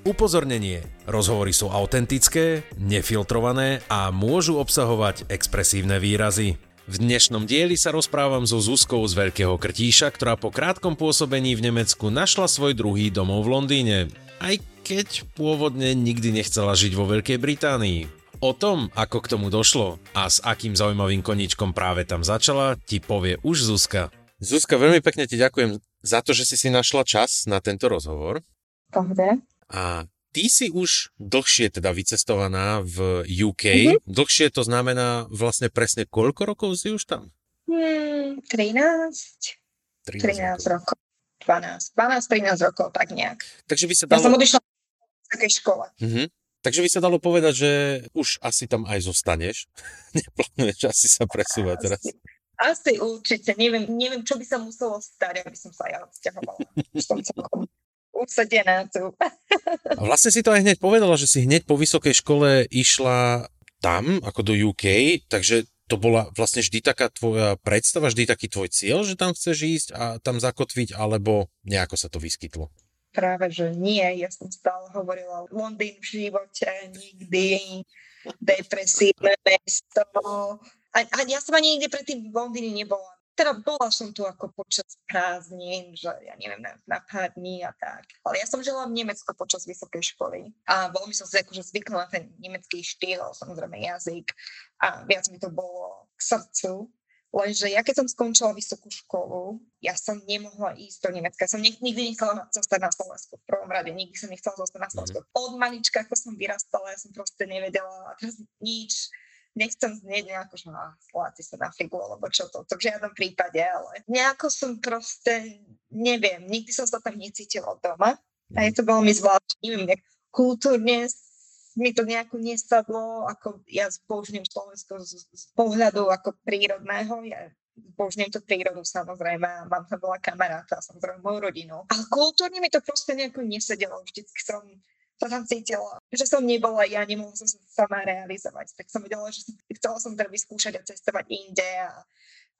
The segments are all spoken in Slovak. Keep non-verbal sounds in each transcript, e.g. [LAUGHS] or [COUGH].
Upozornenie. Rozhovory sú autentické, nefiltrované a môžu obsahovať expresívne výrazy. V dnešnom dieli sa rozprávam so Zuzkou z Veľkého Krtíša, ktorá po krátkom pôsobení v Nemecku našla svoj druhý domov v Londýne. Aj keď pôvodne nikdy nechcela žiť vo Veľkej Británii. O tom, ako k tomu došlo a s akým zaujímavým koníčkom práve tam začala, ti povie už Zuzka. Zuzka, veľmi pekne ti ďakujem za to, že si si našla čas na tento rozhovor. Pohode. A ty si už dlhšie teda vycestovaná v UK. Mm-hmm. Dlhšie to znamená vlastne presne koľko rokov si už tam? Hmm, 13. 13, 13 rokov. 12, 12, 13 rokov, tak nejak. Takže by sa dalo... Ja som odišla v takej škole. Mm-hmm. Takže by sa dalo povedať, že už asi tam aj zostaneš. [LAUGHS] Neplánuješ asi sa presúvať asi, teraz. Asi určite. Neviem, neviem, čo by sa muselo stať, aby som sa ja odsťahovala. Celkom usadená tu. [LAUGHS] A vlastne si to aj hneď povedala, že si hneď po vysokej škole išla tam, ako do UK, takže to bola vlastne vždy taká tvoja predstava, vždy taký tvoj cieľ, že tam chceš ísť a tam zakotviť, alebo nejako sa to vyskytlo? Práve, že nie. Ja som stále hovorila Londýn v živote, nikdy, depresívne mesto. A, a ja som ani nikdy predtým v Londýne nebola teda bola som tu ako počas prázdnin, že ja neviem, na, na pár dní a tak. Ale ja som žila v Nemecku počas vysokej školy a veľmi som si akože zvykla na ten nemecký štýl, samozrejme jazyk a viac mi to bolo k srdcu. Lenže ja keď som skončila vysokú školu, ja som nemohla ísť do Nemecka. Som nikdy nechcela zostať na Slovensku v prvom rade. Nikdy som nechcela zostať na Slovensku. Mm-hmm. Od malička, ako som vyrastala, ja som proste nevedela a teraz nič nechcem znieť nejako, že no, Slováci sa na figu, alebo čo to, to v žiadnom prípade, ale nejako som proste, neviem, nikdy som sa tam necítila doma. A je to veľmi zvláštne, neviem, nejak kultúrne mi to nejako nesadlo, ako ja použijem Slovensko z, z pohľadu ako prírodného, ja použijem to prírodu samozrejme, mám tam veľa kamaráta, samozrejme moju rodinu. Ale kultúrne mi to proste nejako nesedelo, vždycky som sa tam cítila, že som nebola ja, nemohla som sa sama realizovať. Tak som vedela, že som, chcela som teda vyskúšať a cestovať inde a,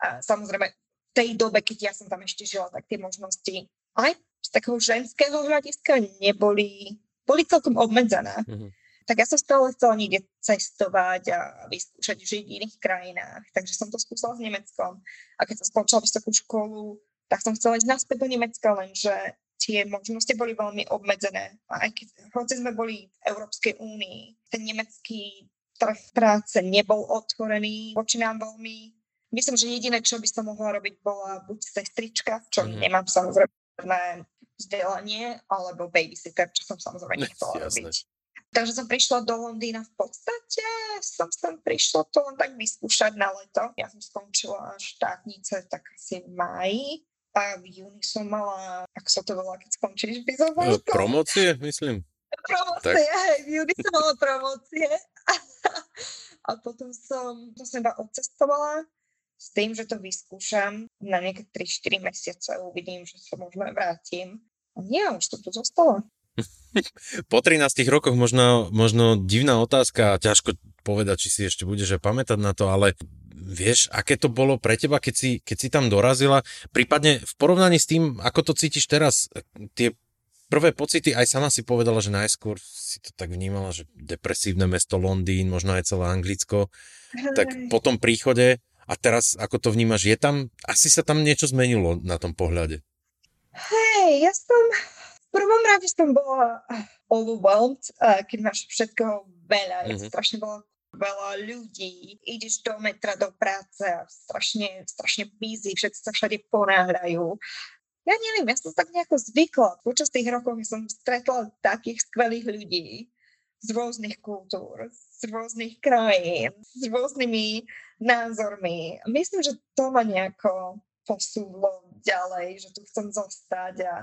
a samozrejme v tej dobe, keď ja som tam ešte žila, tak tie možnosti aj z takého ženského hľadiska neboli, boli celkom obmedzené. Mm-hmm. Tak ja som stále chcela niekde cestovať a vyskúšať žiť v iných krajinách. Takže som to skúsala s Nemeckom. A keď som skončila vysokú školu, tak som chcela ísť naspäť do Nemecka, lenže tie možnosti boli veľmi obmedzené. A aj keď, hoci sme boli v Európskej únii, ten nemecký trh práce nebol otvorený voči nám veľmi. Myslím, že jediné, čo by som mohla robiť, bola buď sestrička, čo mm. nemám samozrejme vzdelanie, alebo babysitter, čo som samozrejme [LAUGHS] nechcela robiť. Takže som prišla do Londýna v podstate, som sem prišla to len tak vyskúšať na leto. Ja som skončila štátnice tak asi v máji a v júni som mala, ako sa to volá, keď skončíš bizovať? Promócie, myslím. Promócie, hej, v júni som mala promócie. [LAUGHS] a potom som, to som iba odcestovala s tým, že to vyskúšam na nejaké 3-4 mesiace uvidím, že sa možno vrátim. A nie, už to tu zostalo. [LAUGHS] po 13 rokoch možno, možno divná otázka, ťažko povedať, či si ešte budeš pamätať na to, ale vieš, aké to bolo pre teba, keď si, keď si tam dorazila, prípadne v porovnaní s tým, ako to cítiš teraz, tie prvé pocity, aj sama si povedala, že najskôr si to tak vnímala, že depresívne mesto Londýn, možno aj celé Anglicko, tak po tom príchode a teraz ako to vnímaš, je tam, asi sa tam niečo zmenilo na tom pohľade. Hej, ja som, v prvom rade som bola overwhelmed, keď máš všetkoho veľa, mm-hmm. ja strašne bola veľa ľudí, ideš do metra, do práce a strašne, strašne busy, všetci sa všade ponáhľajú. Ja neviem, ja som tak nejako zvykla. Počas tých rokov som stretla takých skvelých ľudí z rôznych kultúr, z rôznych krajín, s rôznymi názormi. Myslím, že to ma nejako posúvlo ďalej, že tu chcem zostať a,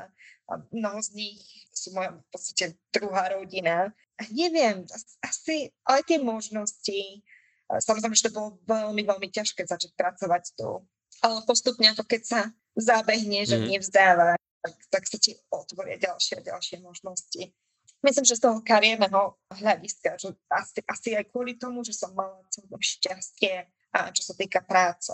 a mnoho z nich sú moja v podstate druhá rodina. A neviem, asi aj tie možnosti, Samozrejme, že to bolo veľmi, veľmi ťažké začať pracovať tu. Ale postupne, ako keď sa zabehne, že mm. nevzdáva, tak, tak sa ti otvoria ďalšie a ďalšie možnosti. Myslím, že z toho kariérneho hľadiska, že asi, asi aj kvôli tomu, že som mala celkom šťastie, a čo sa týka práce.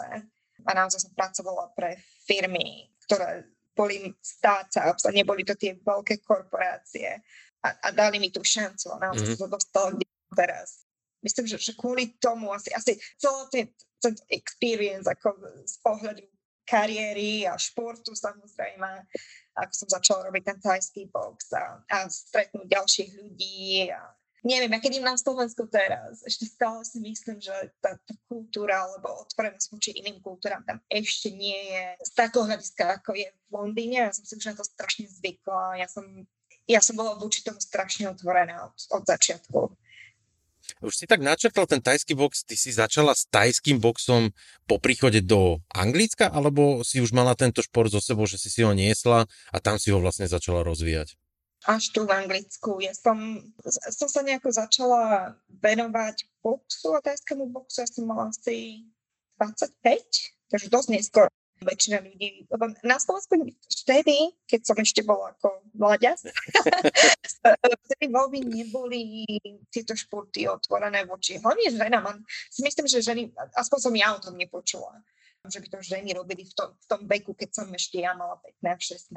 A naozaj som pracovala pre firmy, ktoré boli startups a neboli to tie veľké korporácie a, a dali mi tú šancu a naozaj mm-hmm. som to dostala teraz. Myslím, že, že kvôli tomu asi, asi celý ten, ten experience ako z pohľadu kariéry a športu samozrejme, ako som začala robiť ten thajský box a, a stretnúť ďalších ľudí a neviem, ja keď na Slovensku teraz, ešte stále si myslím, že tá, tá kultúra alebo otvorenosť voči iným kultúram tam ešte nie je z takého hľadiska, ako je v Londýne. Ja som si už na to strašne zvykla. Ja som, ja som bola voči tomu strašne otvorená od, od začiatku. Už si tak načrtal ten tajský box, ty si začala s tajským boxom po príchode do Anglicka, alebo si už mala tento šport zo sebou, že si si ho niesla a tam si ho vlastne začala rozvíjať? Až tu v Anglicku. Ja som, som sa nejako začala venovať boxu tajskému boxu. Ja som mala asi 25, takže dosť neskôr väčšina ľudí, lebo na Slovensku vtedy, keď som ešte bola ako mladia, [LAUGHS] vtedy veľmi neboli tieto športy otvorené voči. Hlavne ženám. Si myslím, že ženy, aspoň som ja o tom nepočula, že by to ženy robili v tom, v tom veku, keď som ešte ja mala 15-16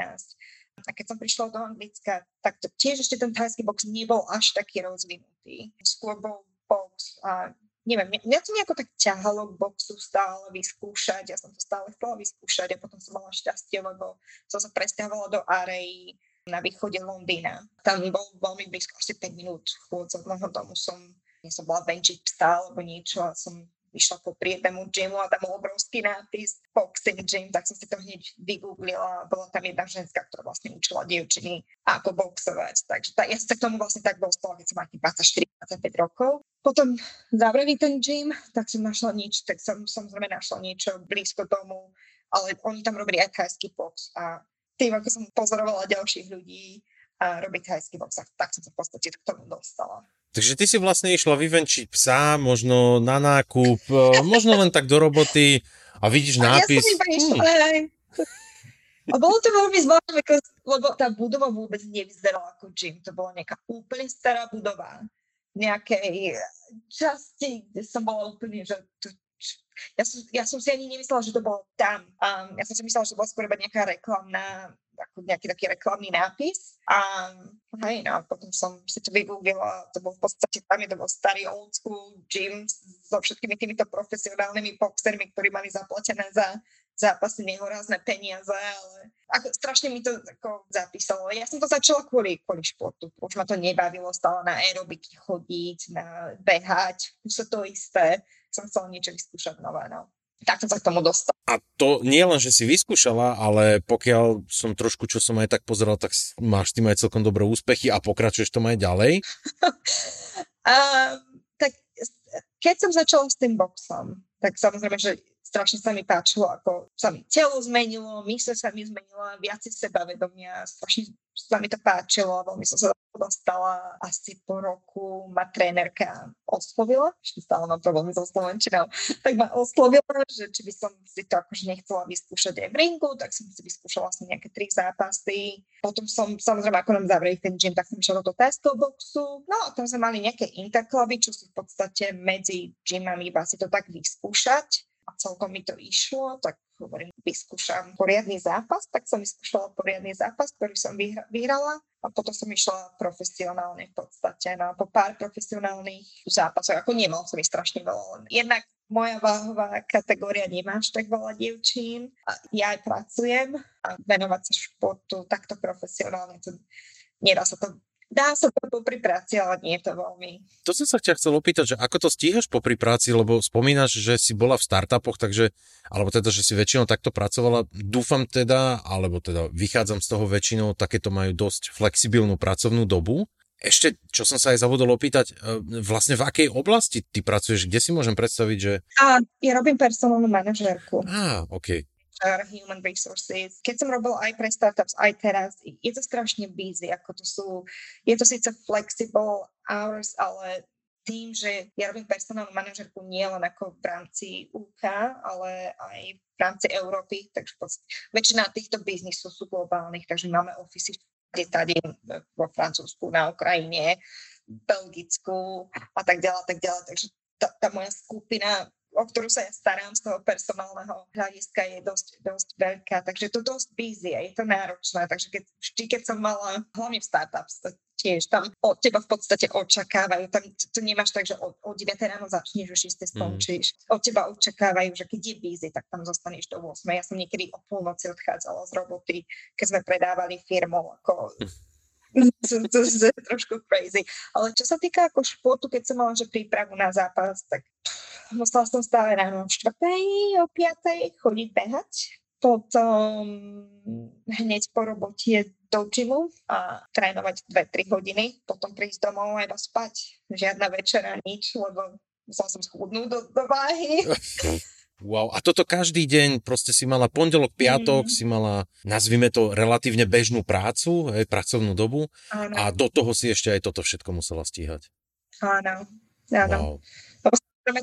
a keď som prišla do Anglicka, tak to, tiež ešte ten thajský box nebol až taký rozvinutý. Skôr bol box a neviem, mňa to nejako tak ťahalo k boxu stále vyskúšať, ja som to stále chcela vyskúšať a potom som mala šťastie, lebo som sa presťahovala do Arei na východe Londýna. Tam bol veľmi blízko, asi 5 minút chôd od môjho domu som, nie som bola venčiť psa alebo niečo a som išla po priednemu gymu a tam bol obrovský nápis boxing gym, tak som si to hneď vygooglila. Bola tam jedna ženská, ktorá vlastne učila dievčiny, ako boxovať. Takže tá, ja sa k tomu vlastne tak dostala, keď som mala 24-25 rokov. Potom zavreli ten gym, tak som našla niečo, tak som samozrejme našla niečo blízko domu, ale oni tam robili aj thajský box a tým, ako som pozorovala ďalších ľudí a robiť thajský box, tak som sa v podstate k tomu dostala. Takže ty si vlastne išla vyvenčiť psa, možno na nákup, e, možno len tak do roboty a vidíš nápis. Ja som išla, hmm. A bolo to veľmi zvláštne, lebo tá budova vôbec nevyzerala ako gym. To bola nejaká úplne stará budova nejakej časti, kde som bola úplne, že to, ja, som, ja som si ani nemyslela, že to bolo tam. Um, ja som si myslela, že to bola skôr iba nejaká reklamná nejaký taký reklamný nápis. A hej, no, potom som si to vygooglila, to bol v podstate tam, je to bol starý old school gym so všetkými týmito profesionálnymi boxermi, ktorí mali zaplatené za zápasy nehorázne peniaze, ale ako, strašne mi to ako zapísalo. Ja som to začala kvôli, kvôli športu. Už ma to nebavilo stále na aerobiky chodiť, na behať, už to isté. Som chcela niečo vyskúšať nové, no tak som sa k tomu dostal. A to nie len, že si vyskúšala, ale pokiaľ som trošku, čo som aj tak pozeral, tak máš tým aj celkom dobré úspechy a pokračuješ to aj ďalej? [LAUGHS] um, tak keď som začala s tým boxom, tak samozrejme, že strašne sa mi páčilo, ako sa mi telo zmenilo, mysle sa mi zmenila, viac sebavedomia, strašne sa mi to páčilo, veľmi som sa dostala asi po roku, ma trénerka oslovila, ešte stále mám problémy so Slovenčinou, tak ma oslovila, že či by som si to akože nechcela vyskúšať aj v ringu, tak som si vyskúšala vlastne nejaké tri zápasy. Potom som, samozrejme, ako nám zavreli ten gym, tak som išla do toho boxu. No a tam sme mali nejaké interklavy, čo sú v podstate medzi gymami iba si to tak vyskúšať a celkom mi to išlo, tak hovorím, vyskúšam poriadny zápas, tak som vyskúšala poriadny zápas, ktorý som vyhrala a potom som išla profesionálne v podstate. No po pár profesionálnych zápasov, ako nemal som ich strašne veľa, jednak moja váhová kategória nemá až tak veľa dievčín. Ja aj pracujem a venovať sa športu takto profesionálne, to nedá sa to Dá sa to popri práci, ale nie je to veľmi. To som sa ťa chcel opýtať, že ako to stíhaš popri práci, lebo spomínaš, že si bola v startupoch, takže, alebo teda, že si väčšinou takto pracovala. Dúfam teda, alebo teda vychádzam z toho väčšinou, takéto majú dosť flexibilnú pracovnú dobu. Ešte, čo som sa aj zabudol opýtať, e, vlastne v akej oblasti ty pracuješ? Kde si môžem predstaviť, že... A, ja robím personálnu manažérku. Á, OK. Human Resources. Keď som robila aj pre startups, aj teraz, je to strašne busy, ako to sú, je to síce flexible hours, ale tým, že ja robím personálnu manažerku nie len ako v rámci UK, ale aj v rámci Európy, takže väčšina týchto biznisov sú globálnych, takže máme ofisy tady vo Francúzsku, na Ukrajine, Belgicku a tak ďalej, tak ďalej. Takže tá, tá moja skupina o ktorú sa ja starám z toho personálneho hľadiska je dosť, dosť veľká, takže to dosť busy a je to náročné, takže keď, vždy, keď som mala, hlavne v startups, tiež tam od teba v podstate očakávajú, tam to nemáš tak, že od, od 9 ráno začneš, už 6 skončíš. Mm. Od teba očakávajú, že keď je busy, tak tam zostaneš do 8. Ja som niekedy o polnoci odchádzala z roboty, keď sme predávali firmu ako to, [LAUGHS] to, je trošku crazy. Ale čo sa týka ako športu, keď som mala že prípravu na zápas, tak musela som stále ráno o 4. o 5. chodiť behať. Potom hneď po robote do gymu a trénovať 2-3 hodiny, potom prísť domov a iba spať. Žiadna večera, nič, lebo musela som schudnúť do, do váhy. [LAUGHS] Wow, a toto každý deň, proste si mala pondelok, piatok, mm. si mala, nazvime to, relatívne bežnú prácu, aj pracovnú dobu áno. a do toho si ešte aj toto všetko musela stíhať. Áno, áno. Wow.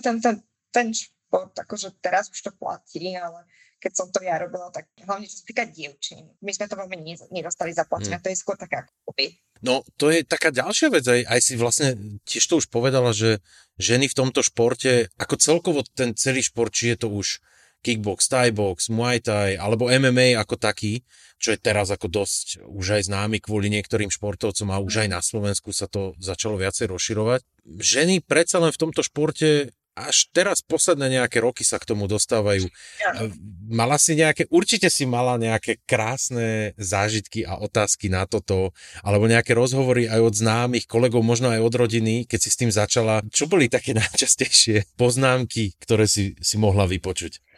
Ten, ten, ten šport, akože teraz už to platí, ale keď som to ja robila, tak hlavne čo sa týka dievčín. My sme to veľmi nedostali zaplatené, hmm. to je skôr taká hobby. No, to je taká ďalšia vec, aj, aj si vlastne tiež to už povedala, že ženy v tomto športe, ako celkovo ten celý šport, či je to už kickbox, thai box, muay thai, alebo MMA ako taký, čo je teraz ako dosť už aj známy kvôli niektorým športovcom a už aj na Slovensku sa to začalo viacej rozširovať. Ženy predsa len v tomto športe až teraz posledné nejaké roky sa k tomu dostávajú. Mala si nejaké, určite si mala nejaké krásne zážitky a otázky na toto, alebo nejaké rozhovory aj od známych kolegov, možno aj od rodiny, keď si s tým začala. Čo boli také [LAUGHS] najčastejšie poznámky, ktoré si, si mohla vypočuť?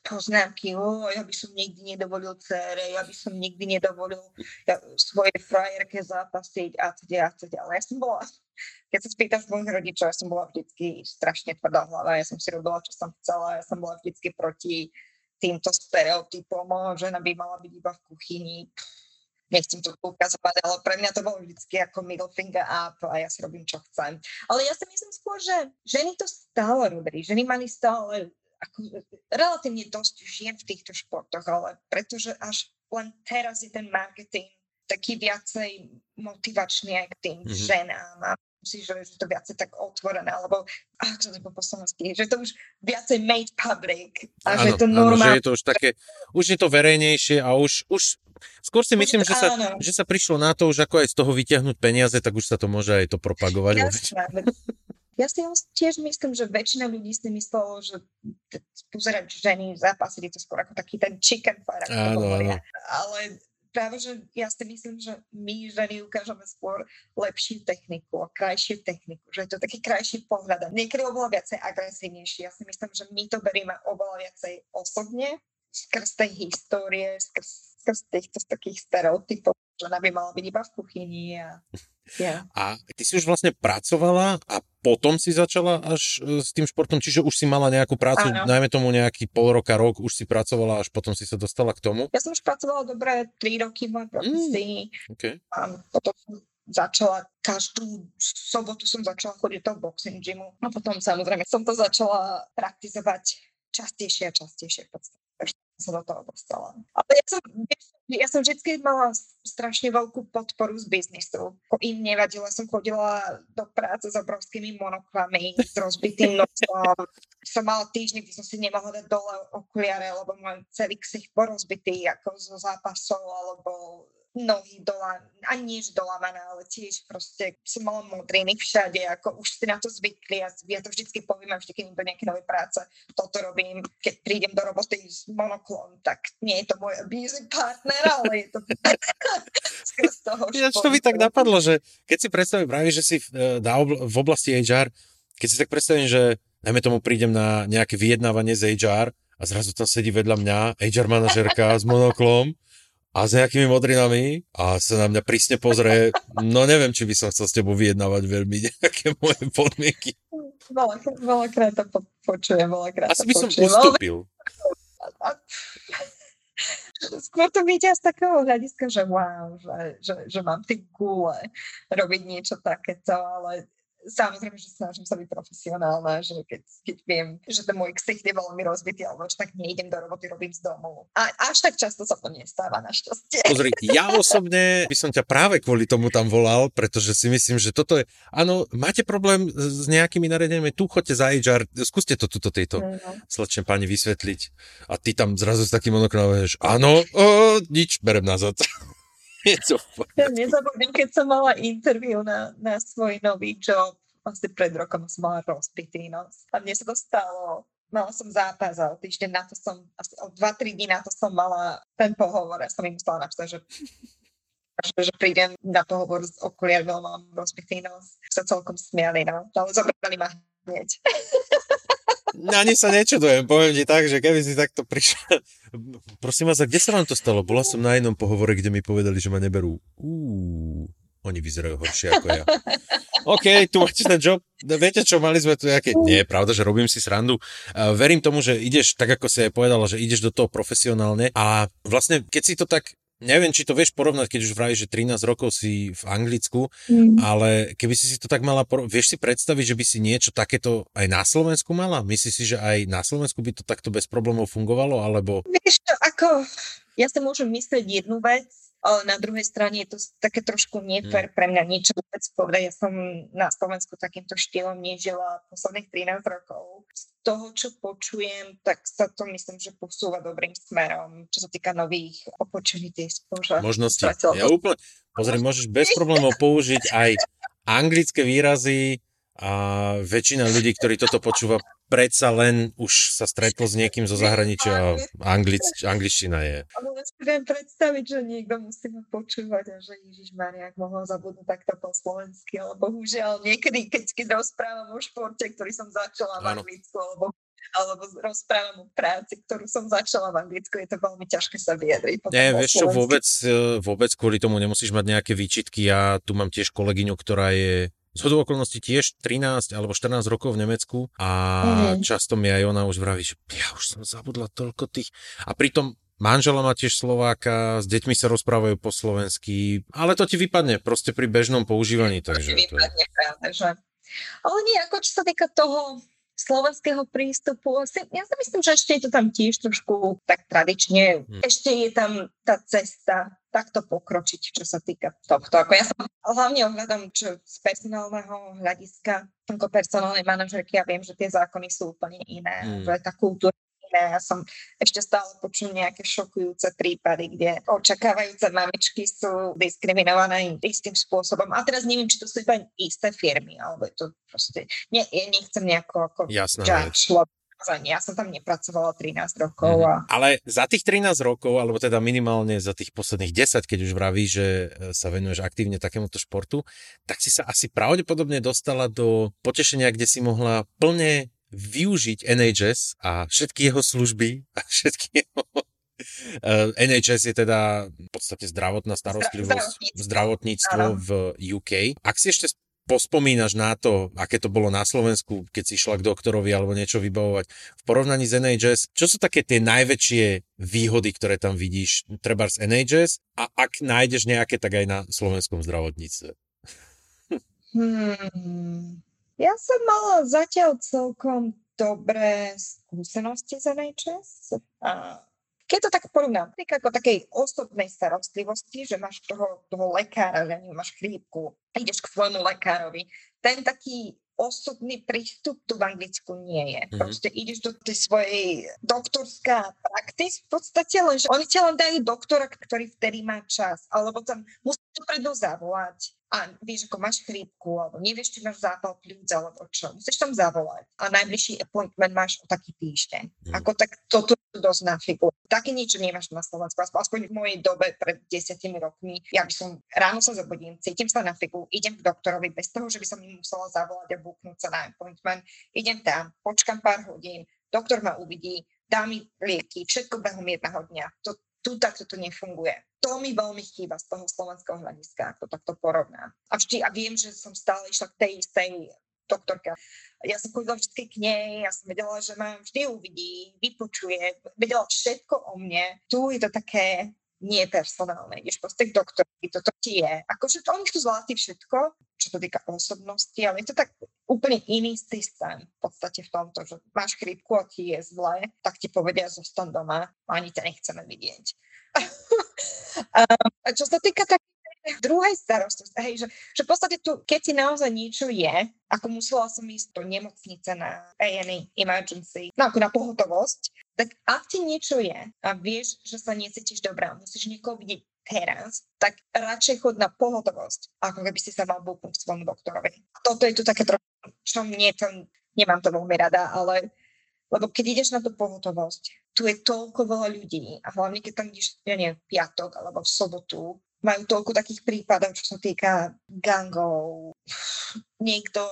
Poznámky, o, ja by som nikdy nedovolil cére, ja by som nikdy nedovolil ja, svojej frajerke zápasiť a teda a teda. Ale ja som bola keď sa spýtaš mojich rodičov, ja som bola vždycky strašne tvrdá hlava, ja som si robila, čo som chcela, ja som bola vždycky proti týmto stereotypom, žena by mala byť iba v kuchyni, nechcem to ukazovať, ale pre mňa to bolo vždycky ako middle finger up a ja si robím, čo chcem. Ale ja si myslím skôr, že ženy to stále robili, ženy mali stále ako, relatívne dosť žien v týchto športoch, ale pretože až len teraz je ten marketing taký viacej motivačný aj k tým mm-hmm. ženám a si, že je to viacej tak otvorené, alebo ako sa to po slovensky, že to už viacej made public a ano, že je to normálne. že je to už také, už je to verejnejšie a už, už skôr si myslím, že sa, že sa prišlo na to už ako aj z toho vyťahnuť peniaze, tak už sa to môže aj to propagovať. Jasné, ja si tiež myslím, že väčšina ľudí si myslelo, že pozerať ženy zápasy je to skôr ako taký ten chicken fight, ako to hovoria. Ale práve, že ja si myslím, že my ženy ukážeme skôr lepšiu techniku a krajšiu techniku, že je to taký krajší pohľad. Niekedy oveľa viacej agresívnejší. Ja si myslím, že my to berieme oveľa viacej osobne, skrz tej histórie, skrz, skrz týchto takých stereotypov, že ona by mala byť iba v kuchyni a Yeah. A ty si už vlastne pracovala a potom si začala až e, s tým športom, čiže už si mala nejakú prácu, Áno. najmä tomu nejaký pol roka, rok, už si pracovala, až potom si sa dostala k tomu? Ja som už pracovala dobre 3 roky v mojej profesii. Mm, okay. A potom som začala každú sobotu som začala chodiť do boxing gymu a potom samozrejme som to začala praktizovať častejšie a častejšie v podstate sa do toho dostala. Ale ja som, ja som vždy mala strašne veľkú podporu z biznisu. Im nevadilo, som chodila do práce s obrovskými monoklami, s rozbitým nosom. som mala týždň, kde som si nemohla dať dole okuliare, lebo môj celý ksich bol ako zo zápasov, alebo nohy dola, ani nie dolamané, ale tiež proste som mala modriny všade, ako už si na to zvykli a ja to vždycky poviem, vždy, keď do nejaké nové práce, toto robím, keď prídem do roboty s monoklom, tak nie je to môj busy partner, ale je to [LAUGHS] skrz toho Ja, to by tak napadlo, že keď si predstavím, práve, že si v, e, v oblasti HR, keď si tak predstavím, že najmä tomu prídem na nejaké vyjednávanie z HR a zrazu tam sedí vedľa mňa HR manažerka s monoklom a s nejakými modrinami a sa na mňa prísne pozrie, no neviem, či by som chcel s tebou vyjednávať veľmi nejaké moje podmienky. Veľakrát to po, počujem, veľakrát Asi by som počujem. ustúpil. [LAUGHS] Skôr to vidia z takého hľadiska, že wow, že, že, že mám tie gule robiť niečo takéto, ale samozrejme, že snažím sa byť profesionálna, že keď, keď viem, že ten môj ksicht je veľmi rozbitý, alebo že tak nejdem do roboty, robím z domu. A až tak často sa to nestáva, našťastie. [LAUGHS] Pozri, ja osobne by som ťa práve kvôli tomu tam volal, pretože si myslím, že toto je, áno, máte problém s nejakými nariadeniami, tu choďte za HR, skúste to tuto tejto no. slečne pani vysvetliť. A ty tam zrazu s takým monokrom áno, o, nič, berem nazad. [LAUGHS] [LAUGHS] je to nezabudnem, keď som mala interviu na, na svoj nový job, asi pred rokom som mala rozpitý nos. A mne sa to stalo mala som zápas a týždeň na to som, asi o 2-3 dní na to som mala ten pohovor. Ja som im musela napísať, že, že, prídem na pohovor s okuliarmi, mám rozpitý nos. Sa celkom smiali, no. Ale zobrali ma hneď. [LAUGHS] Na ne sa nečudujem, poviem ti tak, že keby si takto prišiel... Prosím vás, a kde sa vám to stalo? Bola som na jednom pohovore, kde mi povedali, že ma neberú. Uú, oni vyzerajú horšie ako ja. OK, tu máte ten job. Viete čo, mali sme tu nejaké... Nie, pravda, že robím si srandu. Verím tomu, že ideš, tak ako si aj povedala, že ideš do toho profesionálne a vlastne, keď si to tak neviem, či to vieš porovnať, keď už vravíš, že 13 rokov si v Anglicku, mm. ale keby si si to tak mala, vieš si predstaviť, že by si niečo takéto aj na Slovensku mala? Myslíš si, že aj na Slovensku by to takto bez problémov fungovalo, alebo... Vieš ako, ja si môžem myslieť jednu vec, ale na druhej strane je to také trošku nefér mm. pre mňa niečo vôbec povedať. Ja som na Slovensku takýmto štýlom nežila posledných 13 rokov. Z toho, čo počujem, tak sa to myslím, že posúva dobrým smerom, čo sa týka nových opportunities. Možnosti. Ja úplne, pozri, môžeš bez problémov použiť aj anglické výrazy, a väčšina ľudí, ktorí toto počúva, predsa len už sa stretlo s niekým zo zahraničia a anglic, angličtina je. Ale si viem predstaviť, že niekto musí ma počúvať a že Ježiš Mariak mohol zabudnúť takto po slovensky, ale bohužiaľ niekedy, keď, keď rozprávam o športe, ktorý som začala v Anglicku, alebo alebo rozprávam o práci, ktorú som začala v Anglicku, je to veľmi ťažké sa vyjadriť. Nie, vieš čo, vôbec, e, vôbec kvôli tomu nemusíš mať nejaké výčitky. Ja tu mám tiež kolegyňu, ktorá je z okolností tiež 13 alebo 14 rokov v Nemecku a mm. často mi aj ona už vraví, že ja už som zabudla toľko tých. A pritom manžela má tiež Slováka, s deťmi sa rozprávajú po slovensky, ale to ti vypadne proste pri bežnom používaní. To takže ti vypadne, to... práve, že... Ale nie, ako čo sa týka toho, slovenského prístupu. Ja si myslím, že ešte je to tam tiež trošku tak tradične. Hmm. Ešte je tam tá cesta takto pokročiť, čo sa týka tohto. Ako ja som hlavne ohľadom čo z personálneho hľadiska, ako personálnej manažerky, ja viem, že tie zákony sú úplne iné, hmm. že tá kultúra iné. Ja som ešte stále počul nejaké šokujúce prípady, kde očakávajúce mamičky sú diskriminované istým spôsobom. A teraz neviem, či to sú iba isté firmy, alebo je to proste... Nie, ja nechcem nejako ako Jasná ja som tam nepracovala 13 rokov. A... Ale za tých 13 rokov, alebo teda minimálne za tých posledných 10, keď už vravíš, že e, sa venuješ aktívne takémuto športu, tak si sa asi pravdepodobne dostala do potešenia, kde si mohla plne využiť NHS a všetky jeho služby a všetky jeho eh, NHS je teda v podstate zdravotná starostlivosť, zdravotníctvo, v UK. Ak si ešte pospomínaš na to, aké to bolo na Slovensku, keď si išla k doktorovi alebo niečo vybavovať, v porovnaní s NHS, čo sú také tie najväčšie výhody, ktoré tam vidíš, treba z NHS a ak nájdeš nejaké, tak aj na slovenskom zdravotníctve? Hmm. Ja som mala zatiaľ celkom dobré skúsenosti z NHS. A keď to tak porovnám, tak ako takej osobnej starostlivosti, že máš toho, toho lekára, že máš chrípku, ideš k svojmu lekárovi, ten taký osobný prístup tu v Anglicku nie je. Mm-hmm. Proste ideš do tej svojej doktorská praktis v podstate, len že oni ťa len dajú doktora, ktorý vtedy má čas, alebo tam musíš dopredu zavolať a vieš, ako máš chrípku, alebo nevieš, či máš zápal pľúc, alebo čo. Musíš tam zavolať. A najbližší appointment máš o taký týždeň. Mm. Ako tak toto dosť na figu. Také niečo nemáš na Slovensku. Aspoň v mojej dobe pred desiatimi rokmi. Ja by som ráno sa zobudím, cítim sa na figu, idem k doktorovi bez toho, že by som im musela zavolať a buknúť sa na appointment. Idem tam, počkam pár hodín, doktor ma uvidí, dá mi lieky, všetko behom jedného dňa. To, tu takto to nefunguje. To mi veľmi chýba z toho slovenského hľadiska, ako takto porovná. A vždy, a viem, že som stále išla k tej istej doktorke. Ja som chodila vždy k nej, ja som vedela, že ma vždy uvidí, vypočuje, vedela všetko o mne. Tu je to také nie personálne, ideš proste k doktorovi, toto ti je. Akože to, oni chcú zvládnuť všetko, čo sa týka osobnosti, ale je to tak úplne iný systém v podstate v tomto, že máš chrípku a ti je zlé, tak ti povedia, zostan doma, ani ťa nechceme vidieť. [LAUGHS] a čo sa týka tak druhej starostlivosti, hej, že, že v podstate tu, keď ti naozaj niečo je, ako musela som ísť do nemocnice na A&E emergency, no ako na pohotovosť, tak ak ti niečo je a vieš, že sa necítiš dobrá, musíš niekoho vidieť teraz, tak radšej chod na pohotovosť, ako keby si sa mal búknúť svojmu doktorovi. Toto je tu také trochu, čo mne to, nemám to veľmi rada, ale lebo keď ideš na tú pohotovosť, tu je toľko veľa ľudí a hlavne keď tam ideš, ja neviem, piatok alebo v sobotu, majú toľko takých prípadov, čo sa týka gangov, [SIGHS] niekto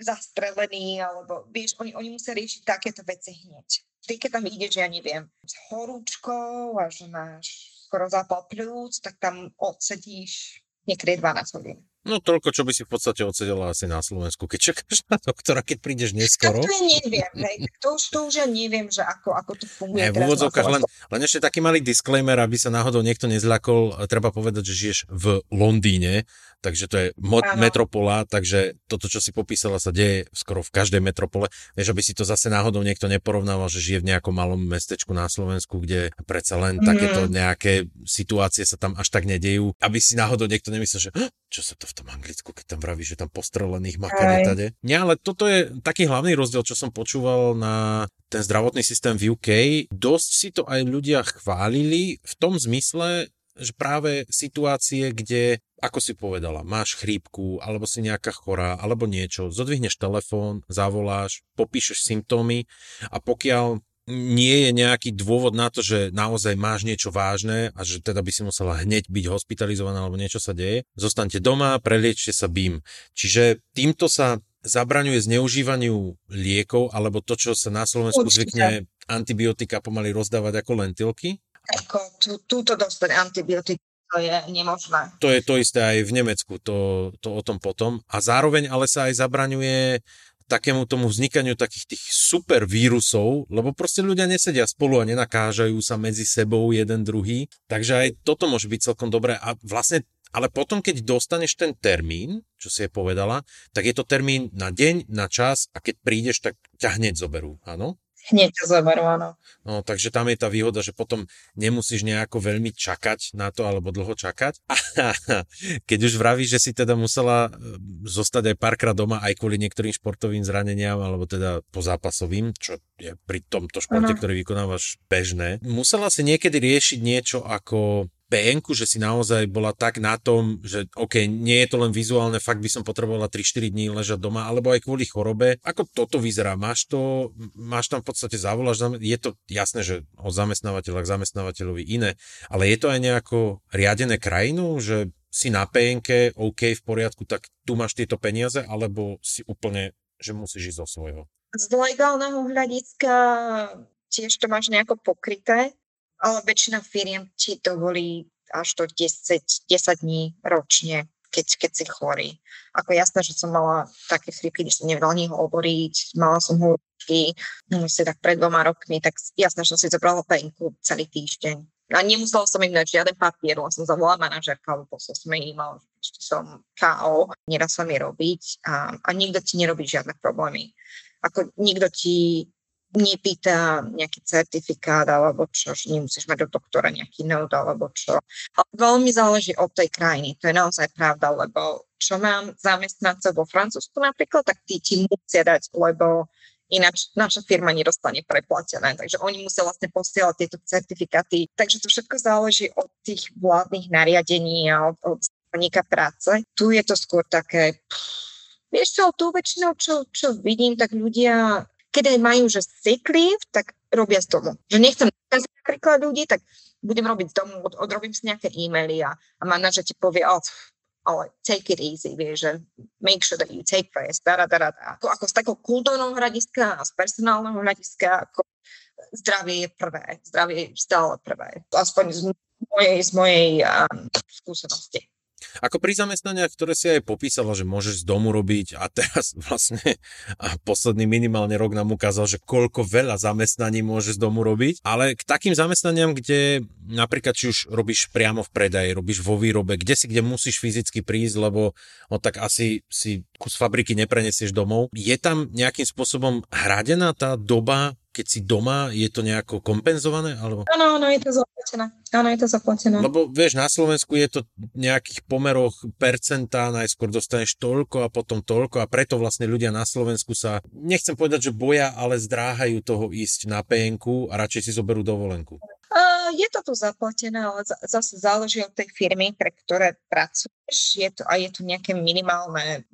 zastrelený, alebo vieš, oni, oni musia riešiť takéto veci hneď. Ty, keď tam ideš, ja neviem, s horúčkou a že máš skoro zápal pľúc, tak tam odsedíš niekedy 12 hodín. No toľko, čo by si v podstate odsedela asi na Slovensku, keď čakáš na doktora, keď prídeš neskoro. To neviem, hej. To, už, to už ja neviem, že ako, ako to funguje. Nie, v úvodzovkách len, len ešte taký malý disclaimer, aby sa náhodou niekto nezľakol. Treba povedať, že žiješ v Londýne, takže to je mo- metropola, takže toto, čo si popísala, sa deje skoro v každej metropole. Vieš, aby si to zase náhodou niekto neporovnával, že žije v nejakom malom mestečku na Slovensku, kde predsa len mm. takéto nejaké situácie sa tam až tak nedejú, aby si náhodou niekto nemyslel, že čo sa to v tom Anglicku, keď tam vraví, že tam postrelených makarí tade. Nie, ale toto je taký hlavný rozdiel, čo som počúval na ten zdravotný systém v UK. Dosť si to aj ľudia chválili v tom zmysle, že práve situácie, kde, ako si povedala, máš chrípku, alebo si nejaká chorá, alebo niečo, zodvihneš telefón, zavoláš, popíšeš symptómy a pokiaľ nie je nejaký dôvod na to, že naozaj máš niečo vážne a že teda by si musela hneď byť hospitalizovaná alebo niečo sa deje, zostaňte doma, preliečte sa BIM. Čiže týmto sa zabraňuje zneužívaniu liekov alebo to, čo sa na Slovensku Určite. zvykne antibiotika pomaly rozdávať ako lentilky ako tú, túto dostať antibiotika to je nemožné. To je to isté aj v Nemecku, to, to o tom potom. A zároveň ale sa aj zabraňuje takému tomu vznikaniu takých tých super vírusov, lebo proste ľudia nesedia spolu a nenakážajú sa medzi sebou jeden druhý. Takže aj toto môže byť celkom dobré. A vlastne ale potom, keď dostaneš ten termín, čo si je povedala, tak je to termín na deň, na čas a keď prídeš, tak ťa hneď zoberú, áno? Hneď ťa zoberú, áno. No, takže tam je tá výhoda, že potom nemusíš nejako veľmi čakať na to, alebo dlho čakať. [LAUGHS] A keď už vravíš, že si teda musela e, zostať aj párkrát doma, aj kvôli niektorým športovým zraneniam, alebo teda po zápasovým, čo je pri tomto športe, ano. ktorý vykonávaš bežné, musela si niekedy riešiť niečo ako pn že si naozaj bola tak na tom, že OK, nie je to len vizuálne, fakt by som potrebovala 3-4 dní ležať doma, alebo aj kvôli chorobe. Ako toto vyzerá? Máš to, máš tam v podstate zavoláš, je to jasné, že od zamestnávateľa k zamestnávateľovi iné, ale je to aj nejako riadené krajinu, že si na PNK, OK, v poriadku, tak tu máš tieto peniaze, alebo si úplne, že musíš ísť zo svojho? Z legálneho hľadiska tiež to máš nejako pokryté, ale väčšina firiem ti dovolí až do 10, 10 dní ročne, keď, keď si chorý. Ako jasné, že som mala také chrypky, kde som nevedela ani hovoriť, mala som horúčky, no si tak pred dvoma rokmi, tak jasné, že som si zobrala penku celý týždeň. A nemusela som im dať žiaden papier, len som zavolala manažerka, poslal som jej e-mail, že som KO, nedá sa mi robiť a, a nikto ti nerobí žiadne problémy. Ako nikto ti nepýta nejaký certifikát alebo čo, že nemusíš mať do doktora nejaký node alebo čo. Ale veľmi záleží od tej krajiny, to je naozaj pravda, lebo čo mám zamestnancov vo Francúzsku napríklad, tak tí ti musia dať, lebo ináč naša firma nedostane preplatené. Takže oni musia vlastne posielať tieto certifikáty. Takže to všetko záleží od tých vládnych nariadení a od, od práce. Tu je to skôr také, vieš čo, tu väčšinou, čo, čo vidím, tak ľudia keď aj majú, že sick leave, tak robia z domu. Že nechcem nakaziť napríklad ľudí, tak budem robiť z domu, od, odrobím si nejaké e-maily a, a manažer ti povie, oh, ale take it easy, vieš, že make sure that you take rest, da, da, da, da. Ako, ako z takého kultúrneho hľadiska a z personálneho hľadiska, ako zdravie je prvé, zdravie je stále prvé. Aspoň z mojej, z mojej um, skúsenosti. Ako pri zamestnaniach, ktoré si aj popísala, že môžeš z domu robiť a teraz [LAUGHS] vlastne a posledný minimálne rok nám ukázal, že koľko veľa zamestnaní môže z domu robiť, ale k takým zamestnaniam, kde napríklad či už robíš priamo v predaji, robíš vo výrobe, kde si, kde musíš fyzicky prísť, lebo no, tak asi si kus fabriky neprenesieš domov. Je tam nejakým spôsobom hradená tá doba keď si doma, je to nejako kompenzované? Alebo... Áno, áno, je to zaplatené. Áno, je to zaplatené. Lebo vieš, na Slovensku je to nejakých pomeroch percentá, najskôr dostaneš toľko a potom toľko a preto vlastne ľudia na Slovensku sa, nechcem povedať, že boja, ale zdráhajú toho ísť na PNK a radšej si zoberú dovolenku. Je to tu zaplatené, ale zase záleží od tej firmy, pre ktoré pracuješ. Je to, a je tu nejaké minimálne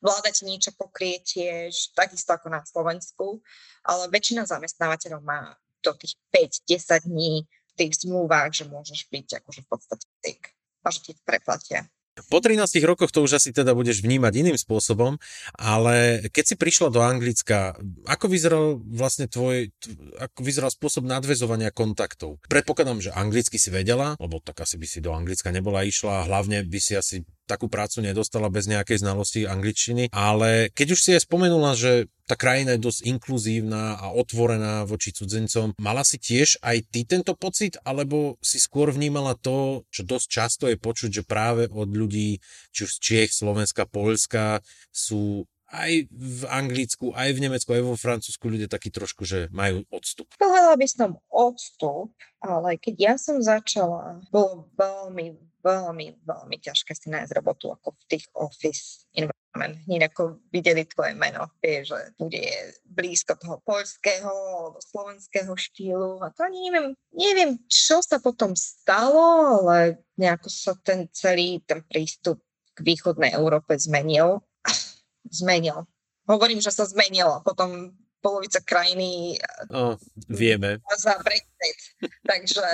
Vláda ti niečo pokrie tiež, takisto ako na Slovensku, ale väčšina zamestnávateľov má do tých 5-10 dní v tých zmluvách, že môžeš byť akože v podstate sick a že ti preplatia. Po 13 rokoch to už asi teda budeš vnímať iným spôsobom, ale keď si prišla do Anglicka, ako vyzeral vlastne tvoj, ako vyzeral spôsob nadvezovania kontaktov? Predpokladám, že anglicky si vedela, lebo tak asi by si do Anglicka nebola išla hlavne by si asi takú prácu nedostala bez nejakej znalosti angličtiny, ale keď už si aj spomenula, že tá krajina je dosť inkluzívna a otvorená voči cudzincom. Mala si tiež aj ty tento pocit, alebo si skôr vnímala to, čo dosť často je počuť, že práve od ľudí, či už z Čiech, Slovenska, Polska, sú aj v Anglicku, aj v Nemecku, aj vo Francúzsku ľudia takí trošku, že majú odstup. Povedala by som odstup, ale keď ja som začala, bolo veľmi, veľmi, veľmi ťažké si nájsť robotu ako v tých office environment. Hneď ako videli tvoje meno, vie, že bude blízko toho poľského alebo slovenského štýlu. A to ani neviem, neviem, čo sa potom stalo, ale nejako sa ten celý ten prístup k východnej Európe zmenil. [LAUGHS] Zmenil. Hovorím, že sa zmenilo. Potom polovica krajiny oh, vieme. za Brexit. Takže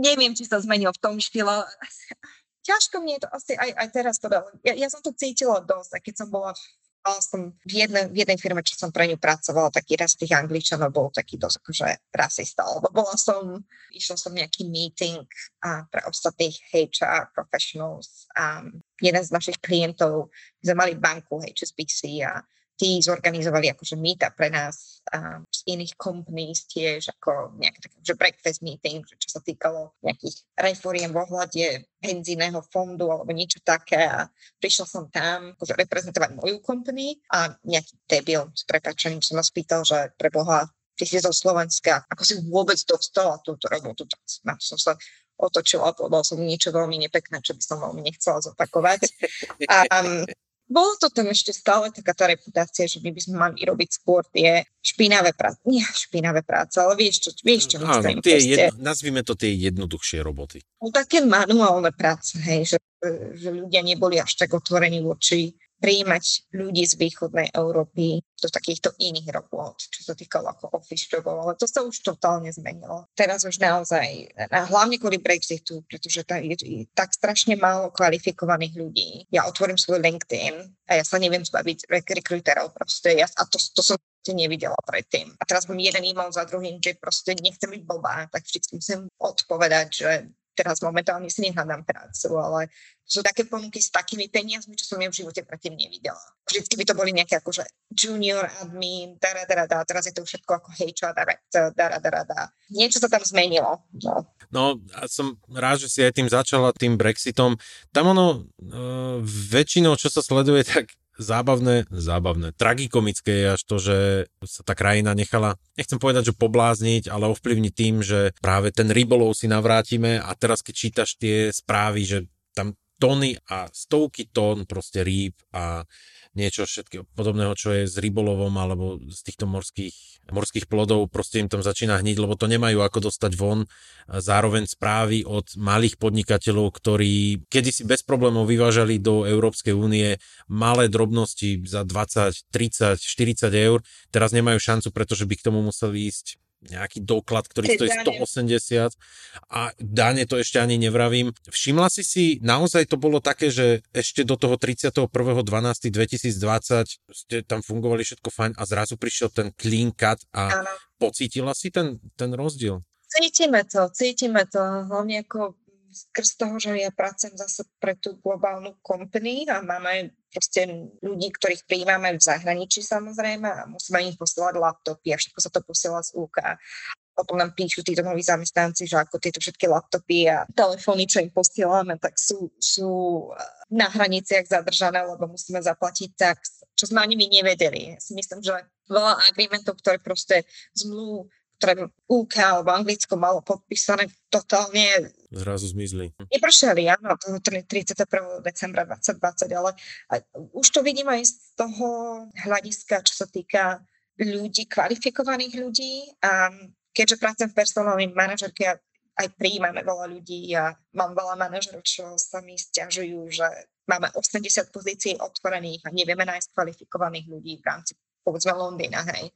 neviem, či sa zmenil v tom štýle. [LAUGHS] Ťažko mne to asi aj, aj teraz povedal. Ja, ja som to cítila dosť, a keď som bola mala som v jednej, v jednej firme, čo som pre ňu pracovala, taký raz tých angličanov bol taký dosť akože rasista, lebo bola som, išla som nejaký meeting a pre ostatných HR professionals a jeden z našich klientov, my sme mali banku HSBC a tí zorganizovali akože meetup pre nás um, z iných companies tiež ako nejaké také že breakfast meeting, čo sa týkalo nejakých reforiem v ohľade penzijného fondu alebo niečo také a prišla som tam akože reprezentovať moju company a nejaký debil s prepačením som ma spýtal, že pre Boha ty si zo Slovenska, ako si vôbec dostala túto robotu, tak som sa otočila a povedala som niečo veľmi nepekné, čo by som veľmi nechcela zopakovať. A, bolo to tam ešte stále taká tá reputácia, že my by sme mali robiť skôr tie špinavé práce. Nie špinavé práce, ale vieš čo, vieš čo myslím. Tie jedno, nazvime to tie jednoduchšie roboty. No, také manuálne práce, hej, že, že ľudia neboli až tak otvorení voči prijímať ľudí z východnej Európy do takýchto iných robot, čo sa týkalo ako office jobov, ale to sa už totálne zmenilo. Teraz už naozaj, a hlavne kvôli Brexitu, pretože tam je tak strašne málo kvalifikovaných ľudí. Ja otvorím svoj LinkedIn a ja sa neviem zbaviť rekruterov proste. Ja, a to, to som nevidela predtým. A teraz mám jeden e-mail za druhým, že proste nechcem byť blbá, tak vždy musím odpovedať, že teraz momentálne si nehľadám prácu, ale sú také ponuky s takými peniazmi, čo som ja v živote predtým nevidela. Vždycky by to boli nejaké akože junior admin, dara, dara, dara, teraz je to všetko ako HR director, dara, dara, dara. Niečo sa tam zmenilo. No. no, a som rád, že si aj tým začala, tým Brexitom. Tam ono, uh, väčšinou, čo sa sleduje, tak zábavné, zábavné, tragikomické je až to, že sa tá krajina nechala, nechcem povedať, že poblázniť, ale ovplyvniť tým, že práve ten rybolov si navrátime a teraz keď čítaš tie správy, že tam tony a stovky tón proste rýb a niečo všetkého podobného, čo je s rybolovom alebo z týchto morských, morských plodov, proste im tam začína hniť, lebo to nemajú ako dostať von. Zároveň správy od malých podnikateľov, ktorí kedysi bez problémov vyvážali do Európskej únie malé drobnosti za 20, 30, 40 eur, teraz nemajú šancu, pretože by k tomu museli ísť nejaký doklad, ktorý stojí 180 a dáne to ešte ani nevravím. Všimla si si, naozaj to bolo také, že ešte do toho 31.12.2020 ste tam fungovali všetko fajn a zrazu prišiel ten clean cut a ano. pocítila si ten, ten rozdiel? Cítime to, cítime to, hlavne ako skrz toho, že ja pracujem zase pre tú globálnu company a máme proste ľudí, ktorých prijímame v zahraničí samozrejme a musíme im posielať laptopy a všetko sa to posiela z UK potom nám píšu títo noví zamestnanci, že ako tieto všetky laptopy a telefóny, čo im posielame, tak sú, sú eh, na hraniciach zadržané, lebo musíme zaplatiť tax, čo sme ani my nevedeli. Ja si myslím, že veľa agreementov, ktoré proste zmluv, ktoré UK alebo Anglicko malo podpísané, totálne zrazu zmizli. Nepršeli, áno, to 31. decembra 2020, ale už to vidím aj z toho hľadiska, čo sa týka ľudí, kvalifikovaných ľudí a keďže pracujem v personálnej manažerke a aj prijímame veľa ľudí a mám veľa manažerov, čo sa mi stiažujú, že máme 80 pozícií otvorených a nevieme nájsť kvalifikovaných ľudí v rámci povedzme Londýna, hej.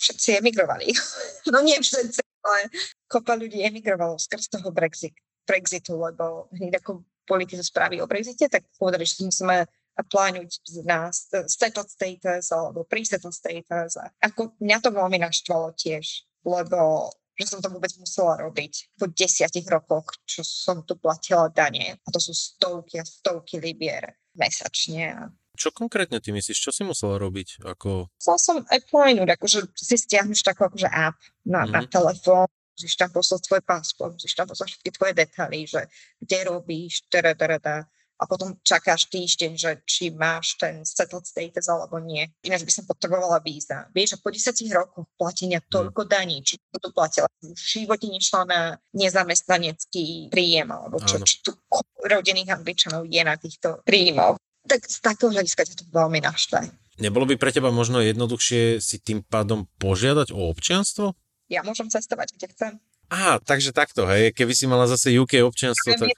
Všetci emigrovali. [LAUGHS] no nie všetci, ale kopa ľudí emigrovalo skrz toho Brexit, Brexitu, lebo hneď ako politici správy o Brexite, tak povedali, že musíme plánuť na settled status alebo pre-settled status. A ako mňa to veľmi naštvalo tiež, lebo že som to vôbec musela robiť po desiatich rokoch, čo som tu platila dane. A to sú stovky a stovky libier mesačne. Čo konkrétne ty myslíš? Čo si musela robiť? Ako... Musela som applynuť, akože si stiahnuš takú akože app na, mm-hmm. na mhm. telefón, musíš tam poslať svoj pasport, musíš tam poslať všetky tvoje detaily, že kde robíš, teda, teda, teda a potom čakáš týždeň, že či máš ten settled status alebo nie. Ináč by som potrebovala víza. Vieš, že po 10 rokoch platenia hmm. toľko daní, či to tu platila, v živote nešla na nezamestnanecký príjem, alebo čo, či tu rodinných angličanov je na týchto príjmov. Tak z takého hľadiska ťa to veľmi naštve. Nebolo by pre teba možno jednoduchšie si tým pádom požiadať o občianstvo? Ja môžem cestovať, kde chcem. Á, takže takto, hej, keby si mala zase UK občianstvo, tak...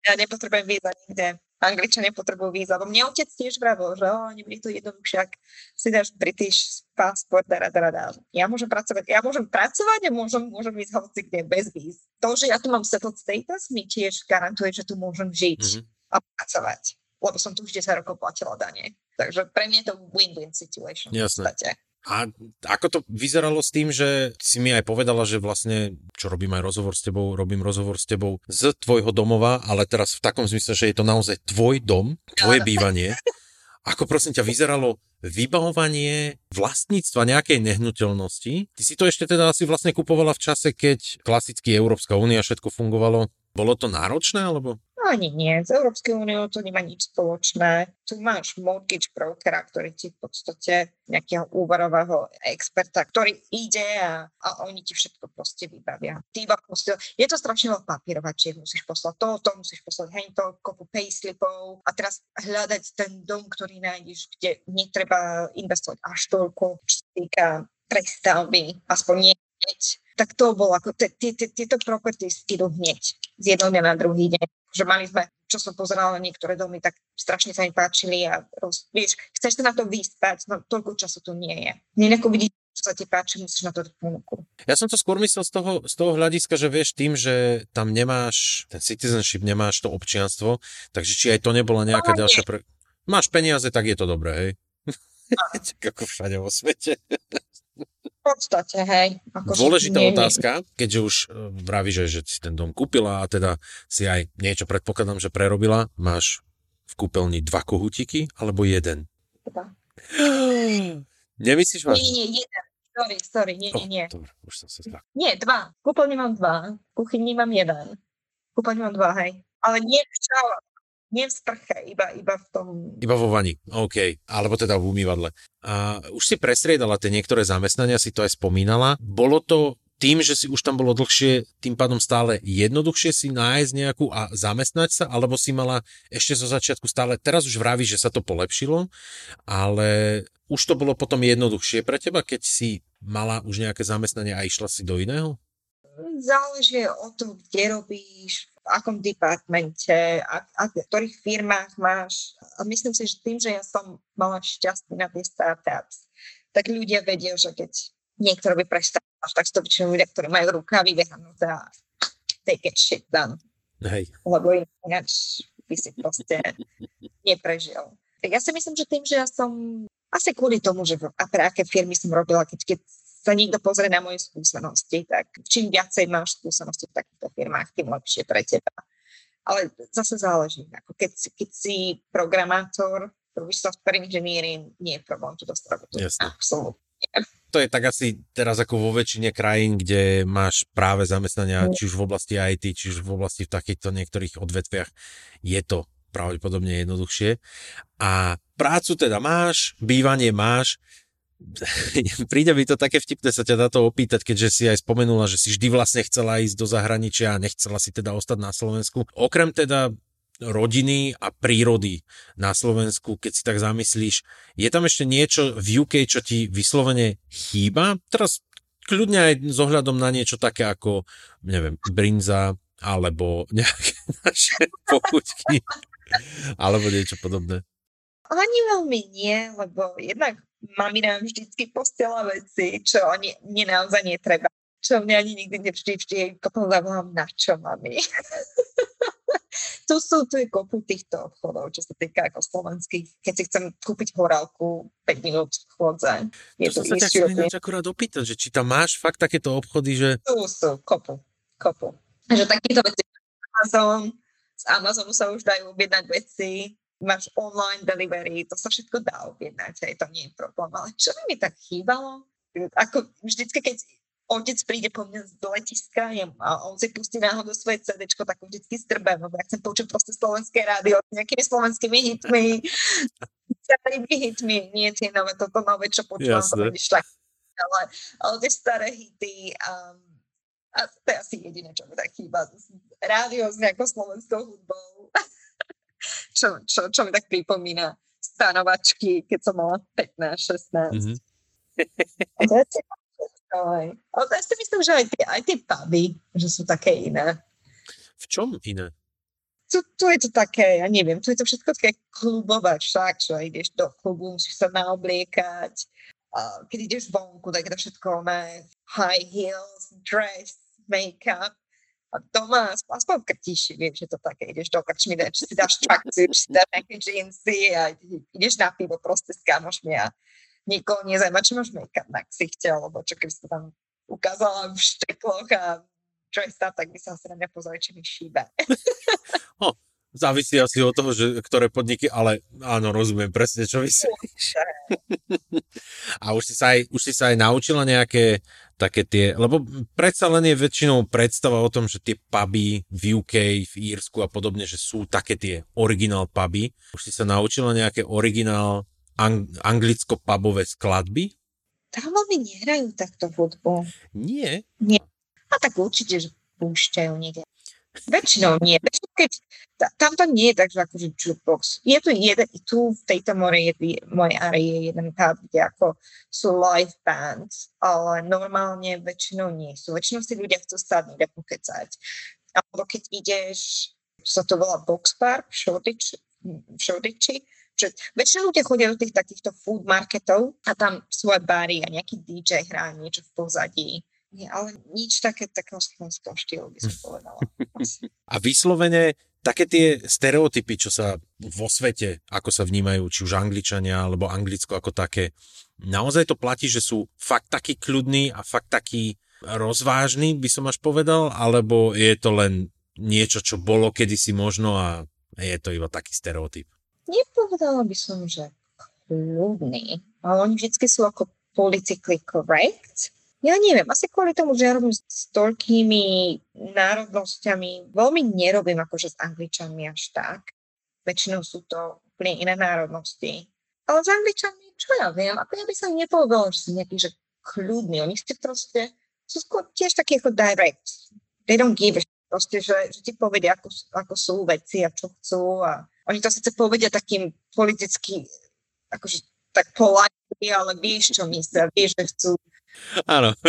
Ja nepotrebujem víza nikde. Angličania potrebujú víza, lebo mne otec tiež vravil, že o, nebude to jednoduchšie, ak si dáš British passport, dara, dara, dara. Ja môžem pracovať, ja môžem pracovať a môžem, môžem ísť hoci kde bez víz. To, že ja tu mám settled status, mi tiež garantuje, že tu môžem žiť mm-hmm. a pracovať, lebo som tu už 10 rokov platila dane. Takže pre mňa je to win-win situation. Jasné. A ako to vyzeralo s tým, že si mi aj povedala, že vlastne, čo robím aj rozhovor s tebou, robím rozhovor s tebou z tvojho domova, ale teraz v takom zmysle, že je to naozaj tvoj dom, tvoje bývanie. Ako prosím ťa vyzeralo vybavovanie vlastníctva nejakej nehnuteľnosti? Ty si to ešte teda asi vlastne kupovala v čase, keď klasicky Európska únia všetko fungovalo. Bolo to náročné, alebo? Ani nie. Z Európskej úniou to nemá nič spoločné. Tu máš mortgage brokera, ktorý ti v podstate nejakého úverového experta, ktorý ide a, a oni ti všetko proste vybavia. Ty posiel... Je to strašne veľa papírovačiek. Musíš poslať to, to, musíš poslať hento, kopu payslipov a teraz hľadať ten dom, ktorý nájdeš, kde netreba investovať až toľko, čo týka prestavby, aspoň nie tak to bolo ako, tieto properties idú hneď z jedného dňa na druhý deň že mali sme, čo som pozerala na niektoré domy, tak strašne sa mi páčili a roz, vieš, chceš sa na to vyspať, no toľko času tu nie je. Nenako vidíš, čo sa ti páči, musíš na to dať ponuku. Ja som to skôr myslel z toho, z toho hľadiska, že vieš tým, že tam nemáš ten citizenship, nemáš to občianstvo, takže či aj to nebola nejaká no, ďalšia... Pre... Máš peniaze, tak je to dobré, hej? [LAUGHS] ako všade vo svete. V podstate, hej. Ako Dôležitá nie, otázka, keďže už e, vraví, že, že si ten dom kúpila a teda si aj niečo predpokladám, že prerobila, máš v kúpeľni dva kohútiky alebo jeden? Dva. [GASPS] Nemyslíš vážne? Nie, nie, jeden. Sorry, sorry, nie, nie, nie. Oh, už som sa zlak. Nie, dva. V kúpeľni mám dva. V kuchyni mám jeden. V kúpeľni mám dva, hej. Ale nie v šále nie v sprche, iba, iba v tom... Iba vo vani, OK. Alebo teda v umývadle. A už si presriedala tie niektoré zamestnania, si to aj spomínala. Bolo to tým, že si už tam bolo dlhšie, tým pádom stále jednoduchšie si nájsť nejakú a zamestnať sa, alebo si mala ešte zo začiatku stále, teraz už vraví, že sa to polepšilo, ale už to bolo potom jednoduchšie pre teba, keď si mala už nejaké zamestnanie a išla si do iného? Záleží od toho, kde robíš, akom departmente, a, a v ktorých firmách máš. A myslím si, že tým, že ja som mala šťastie na tie startups, tak ľudia vedia, že keď niekto robí pre startups, tak to väčšinou ľudia, ktorí majú rukavy vyhnuté a they get shit done. Hej. Lebo ináč by si proste neprežil. Ja si myslím, že tým, že ja som asi kvôli tomu, že a pre aké firmy som robila, keď, keď sa niekto pozrie na moje skúsenosti, tak čím viacej máš skúsenosti v takýchto firmách, tým lepšie pre teba. Ale zase záleží. Ako keď, keď si programátor, robíš software engineering, nie je problém to dostať robotu. Absolutne. To je tak asi teraz ako vo väčšine krajín, kde máš práve zamestnania, mm. či už v oblasti IT, či už v oblasti v takýchto niektorých odvetviach, je to pravdepodobne jednoduchšie. A prácu teda máš, bývanie máš, [LAUGHS] príde mi to také vtipné sa ťa na to opýtať, keďže si aj spomenula, že si vždy vlastne chcela ísť do zahraničia a nechcela si teda ostať na Slovensku. Okrem teda rodiny a prírody na Slovensku, keď si tak zamyslíš. Je tam ešte niečo v UK, čo ti vyslovene chýba? Teraz kľudne aj s ohľadom na niečo také ako, neviem, brinza, alebo [LAUGHS] nejaké naše pochuťky, alebo niečo podobné. Ani veľmi nie, lebo jednak mami nám vždycky postela veci, čo oni, mne naozaj netreba. Čo mňa ani nikdy nevždy, vždy potom zavolám, na čo mami. [LAUGHS] tu sú, tu je kopu týchto obchodov, čo sa týka ako slovenských. Keď si chcem kúpiť horálku, 5 minút chôdze. Je to, to sa ťa chcem akurát opýtať, že či tam máš fakt takéto obchody, že... Tu sú, kopu, kopu. Že takéto veci Amazon, z Amazonu sa už dajú objednať veci, máš online delivery, to sa všetko dá objednať, aj to nie je problém. Ale čo by mi tak chýbalo? Ako vždycky, keď otec príde po mňa z letiska a on si pustí náhodou svoje CD, tak vždycky strbem, lebo ja chcem počuť proste slovenské rádio s nejakými slovenskými hitmi, starými hitmi, nie tie nové, toto nové, čo počúvam, to ale, ale tie staré hity um, a to je asi jediné, čo mi tak chýba. Rádio s nejakou slovenskou hudbou, čo, čo, čo mi tak pripomína stanovačky, keď som mala 15, 16. Mm-hmm. A to je ale ja si myslím, že aj tie, aj tie puby, že sú také iné. V čom iné? Tu, tu je to také, ja neviem, tu je to všetko také klubové však, čo ideš do klubu, musíš sa naobliekať. Uh, keď ideš vonku, tak je to všetko má high heels, dress, make-up. Doma, aspoň v krtiši, vieš, že to také, ideš do krčmy, či si dáš trakciu, [LAUGHS] či si dáš nejaké džínsy a ideš na pivo proste s kamošmi a nikoho nezajíma, či máš make-up na ksichte, alebo čo keby to tam ukázala v štekloch a čo je stav, tak by sa asi na mňa pozreli, či mi šíbe. oh, závisí asi od toho, že ktoré podniky, ale áno, rozumiem presne, čo myslíš. [LAUGHS] a už si, sa aj, už si sa aj naučila nejaké také tie, lebo predsa len je väčšinou predstava o tom, že tie puby v UK, v Írsku a podobne, že sú také tie originál puby. Už si sa naučila nejaké originál ang- anglicko-pubové skladby? Tam veľmi nehrajú takto hudbu. Nie? Nie. A tak určite, že púšťajú niekde. Väčšinou nie. Väčšinou keď, tam to nie je tak, že akože jukebox. Je tu jeden, tu v tejto more je, mojej áre je jeden pub, kde ako sú live bands, ale normálne väčšinou nie sú. Väčšinou si ľudia chcú sadnúť a pokecať. Alebo keď ideš, sa to volá box bar v Shoreditch, že väčšinou ľudia chodia do tých takýchto food marketov a tam aj bary a nejaký DJ hrá niečo v pozadí. Nie, ale nič také takého slovenského štýlu by som povedala. A vyslovene také tie stereotypy, čo sa vo svete, ako sa vnímajú, či už Angličania alebo Anglicko ako také, naozaj to platí, že sú fakt takí kľudní a fakt takí rozvážni, by som až povedal, alebo je to len niečo, čo bolo kedysi možno a je to iba taký stereotyp? nepovedala by som, že kľudný, ale oni vždy sú ako politically correct. Ja neviem, asi kvôli tomu, že ja robím s toľkými národnosťami, veľmi nerobím akože s angličanmi až tak. Väčšinou sú to úplne iné národnosti. Ale s angličanmi, čo ja viem, ako ja by som nepovedala, že sú nejaký, že kľudný. Oni ste proste, sú skôr tiež takí ako direct. They don't give a proste, že, že ti povedia, ako, ako sú veci a čo chcú a oni to síce povedia takým politicky, akože tak polajný, ale vieš, čo myslia, vieš, že chcú Áno, [LAUGHS] to,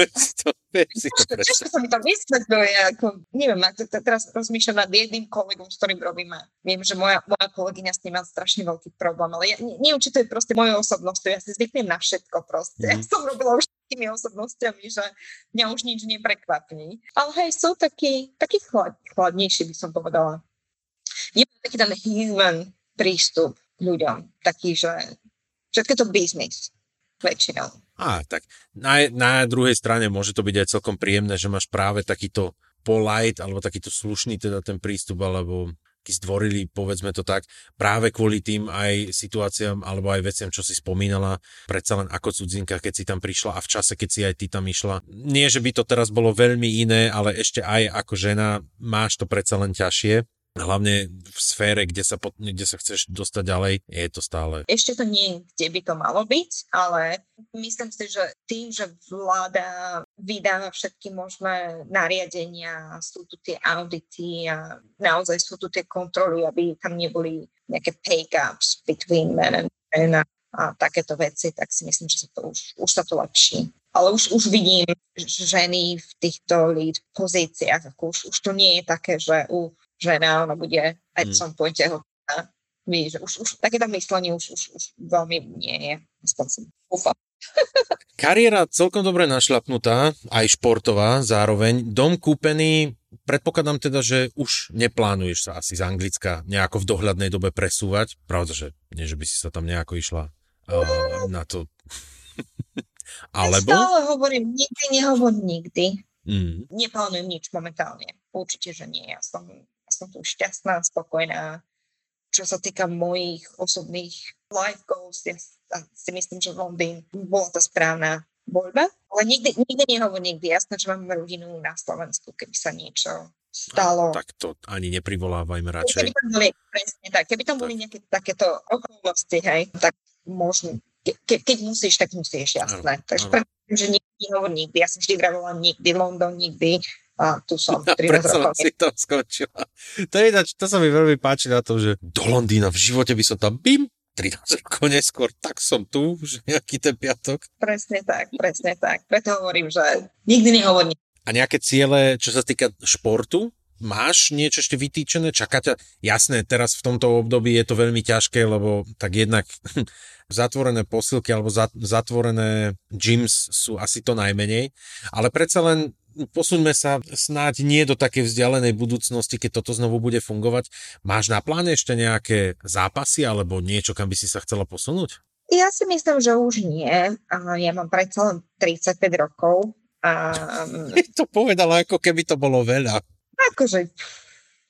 si to Ťažko sa mi to vysvetľuje, ako, neviem, ak teraz rozmýšľam nad jedným kolegom, s ktorým robíme. Viem, že moja, moja kolegyňa s ním má strašne veľký problém, ale ja neviem, či to je proste mojou osobnosťou, ja si zvyknem na všetko proste. Mm. Ja som robila už takými osobnostiami, že mňa už nič neprekvapí. Ale hej, sú takí, takí chlad, chladnejší, by som povedala nemá taký ten human prístup k ľuďom, taký, že všetko to biznis väčšinou. Á, tak na, na druhej strane môže to byť aj celkom príjemné, že máš práve takýto polite, alebo takýto slušný teda ten prístup, alebo taký zdvorilý, povedzme to tak, práve kvôli tým aj situáciám alebo aj veciam, čo si spomínala, predsa len ako cudzinka, keď si tam prišla a v čase, keď si aj ty tam išla. Nie, že by to teraz bolo veľmi iné, ale ešte aj ako žena máš to predsa len ťažšie hlavne v sfére, kde sa, pot, kde sa chceš dostať ďalej, je to stále. Ešte to nie kde by to malo byť, ale myslím si, že tým, že vláda vydáva všetky možné nariadenia, sú tu tie audity a naozaj sú tu tie kontroly, aby tam neboli nejaké pay gaps between men and men a, a takéto veci, tak si myslím, že sa to už, už sa to lepší ale už, už vidím ženy v týchto lead pozíciách, ako už, už to nie je také, že u žena, ona bude aj v som pointe tehotná. Víš, už, už takéto myslenie už, už, už veľmi nie je. Aspoň. [LAUGHS] Kariéra celkom dobre našlapnutá, aj športová zároveň. Dom kúpený, predpokladám teda, že už neplánuješ sa asi z Anglicka nejako v dohľadnej dobe presúvať. Pravda, že nie, že by si sa tam nejako išla uh, na to. [LAUGHS] Alebo... Ja stále hovorím, nikdy nehovor nikdy. Mm. Neplánujem nič momentálne. Určite, že nie. Ja som som tu šťastná, spokojná. Čo sa týka mojich osobných life goals, ja si myslím, že Londýn bola tá správna voľba. Ale nikdy, nikdy nehovor nikdy. Jasné, že mám rodinu na Slovensku, keby sa niečo stalo. No, tak to ani neprivolávajme radšej. Keby tam boli, presne tak, keby tam boli nejaké takéto okolnosti, hej, tak možno, ke, ke, keď musíš, tak musíš, jasné. Ano, Takže ano. že nikdy nehovor nikdy. Ja som vždy vravila nikdy, London nikdy, a tu som [LAUGHS] 13 rokov. si to skončila. To, je, to sa mi veľmi páči na tom, že do Londýna v živote by som tam bim, 13 rokov neskôr, tak som tu, že nejaký ten piatok. Presne tak, presne tak. Preto hovorím, že nikdy nehovorím. A nejaké ciele, čo sa týka športu? Máš niečo ešte vytýčené? Čaká ťa? Jasné, teraz v tomto období je to veľmi ťažké, lebo tak jednak [LAUGHS] zatvorené posilky alebo zatvorené gyms sú asi to najmenej, ale predsa len posuňme sa snáď nie do takej vzdialenej budúcnosti, keď toto znovu bude fungovať. Máš na pláne ešte nejaké zápasy alebo niečo, kam by si sa chcela posunúť? Ja si myslím, že už nie. Ja mám predsa len 35 rokov. A... [LAUGHS] to povedala, ako keby to bolo veľa. Akože,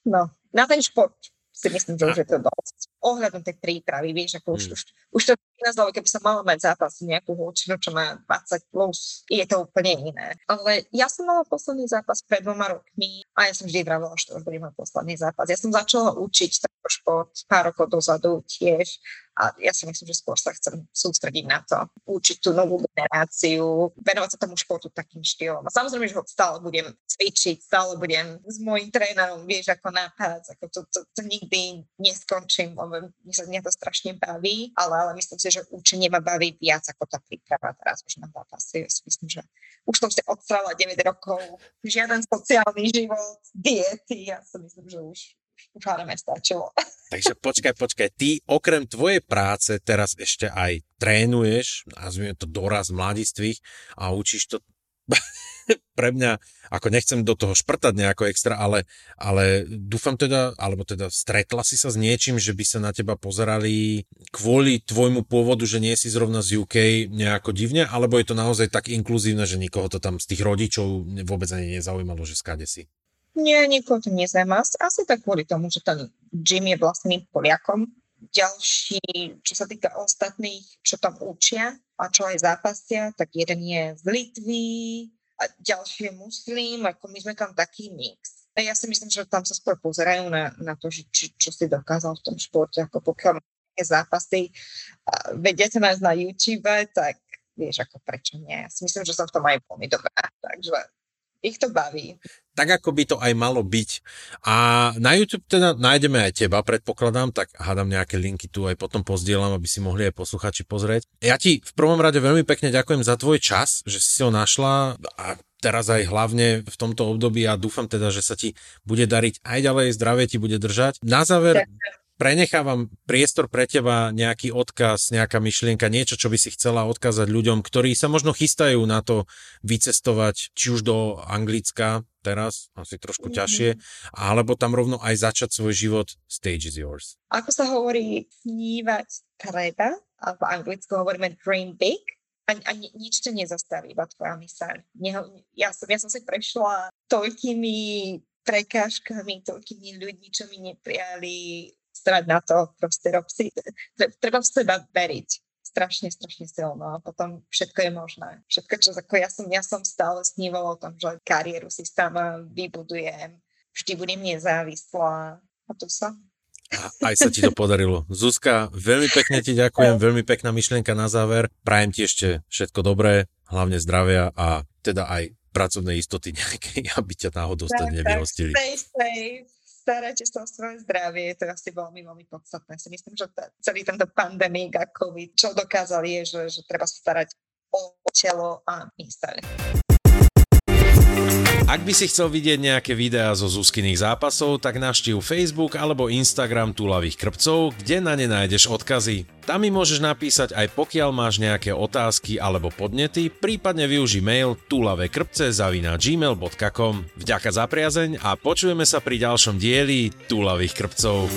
no, na ten šport si myslím, že už je to dosť. Ohľadom tej prípravy, vieš, ako už, mm. už, už to nazvalo, keby som mala mať zápas nejakú hlučinu, čo má 20 plus, je to úplne iné. Ale ja som mala posledný zápas pred dvoma rokmi a ja som vždy vravila, že to bude môj posledný zápas. Ja som začala učiť tento šport pár rokov dozadu tiež a ja si myslím, že skôr sa chcem sústrediť na to, učiť tú novú generáciu, venovať sa tomu športu takým štýlom. A samozrejme, že ho stále budem cvičiť, stále budem s môjim trénerom, vieš, ako nápad, ako to, to, to nikdy neskončím, lebo mňa, to strašne baví, ale, ale myslím si, že učenie ma baví viac ako tá príprava teraz už na si myslím, že už som si odstrala 9 rokov, žiaden sociálny život, diety, ja si myslím, že už už stačilo. [LAUGHS] Takže počkaj, počkaj, ty okrem tvojej práce teraz ešte aj trénuješ, nazvime to doraz mladistvých a učíš to [LAUGHS] [LAUGHS] pre mňa, ako nechcem do toho šprtať nejako extra, ale, ale dúfam teda, alebo teda stretla si sa s niečím, že by sa na teba pozerali kvôli tvojmu pôvodu, že nie si zrovna z UK nejako divne, alebo je to naozaj tak inkluzívne, že nikoho to tam z tých rodičov vôbec ani nezaujímalo, že skade si? Nie, nikoho to nezaujíma. Asi tak kvôli tomu, že ten Jim je vlastným Poliakom. Ďalší, čo sa týka ostatných, čo tam učia a čo aj zápasia, tak jeden je z Litvy a ďalší muslim, ako my sme tam taký mix. A ja si myslím, že tam sa skôr pozerajú na, na to, že či, čo si dokázal v tom športe, ako pokiaľ nejaké zápasy vedete nás na YouTube, tak vieš, ako prečo nie. Ja si myslím, že som v tom aj veľmi dobrá, takže ich to baví. Tak, ako by to aj malo byť. A na YouTube teda nájdeme aj teba, predpokladám, tak hádam nejaké linky tu aj potom pozdielam, aby si mohli aj posluchači pozrieť. Ja ti v prvom rade veľmi pekne ďakujem za tvoj čas, že si ho našla a teraz aj hlavne v tomto období a dúfam teda, že sa ti bude dariť aj ďalej, zdravie ti bude držať. Na záver, Ďakujem prenechávam priestor pre teba, nejaký odkaz, nejaká myšlienka, niečo, čo by si chcela odkázať ľuďom, ktorí sa možno chystajú na to vycestovať, či už do Anglicka teraz, asi trošku mm-hmm. ťažšie, alebo tam rovno aj začať svoj život, stage is yours. Ako sa hovorí, snívať treba, a v anglicku hovoríme dream big, a, a nič ťa nezastaví, iba tvoja myseľ. Ja som, ja som si prešla toľkými prekážkami, toľkými ľuďmi, čo mi neprijali strať na to, proste rob si, treba v seba veriť strašne, strašne silno a potom všetko je možné. Všetko, čo ako ja som, ja som stále snívala o tom, že kariéru si sama vybudujem, vždy budem nezávislá a to sa aj sa ti to podarilo. Zuzka, veľmi pekne ti ďakujem, [LAUGHS] veľmi pekná myšlienka na záver. Prajem ti ešte všetko dobré, hlavne zdravia a teda aj pracovnej istoty nejakej, [LAUGHS] aby ťa náhodou stať nevyhostili. Stay safe, starajte sa o svoje zdravie, to je asi veľmi, veľmi podstatné. Si myslím, že t- celý tento pandémik a COVID, čo dokázali je, že, že treba starať o telo a myseľ. Ak by si chcel vidieť nejaké videá zo Zuzkyných zápasov, tak navštív Facebook alebo Instagram Túlavých krpcov, kde na ne nájdeš odkazy. Tam mi môžeš napísať aj pokiaľ máš nejaké otázky alebo podnety, prípadne využi mail tulavekrpce.gmail.com Vďaka za priazeň a počujeme sa pri ďalšom dieli Túlavých krpcov.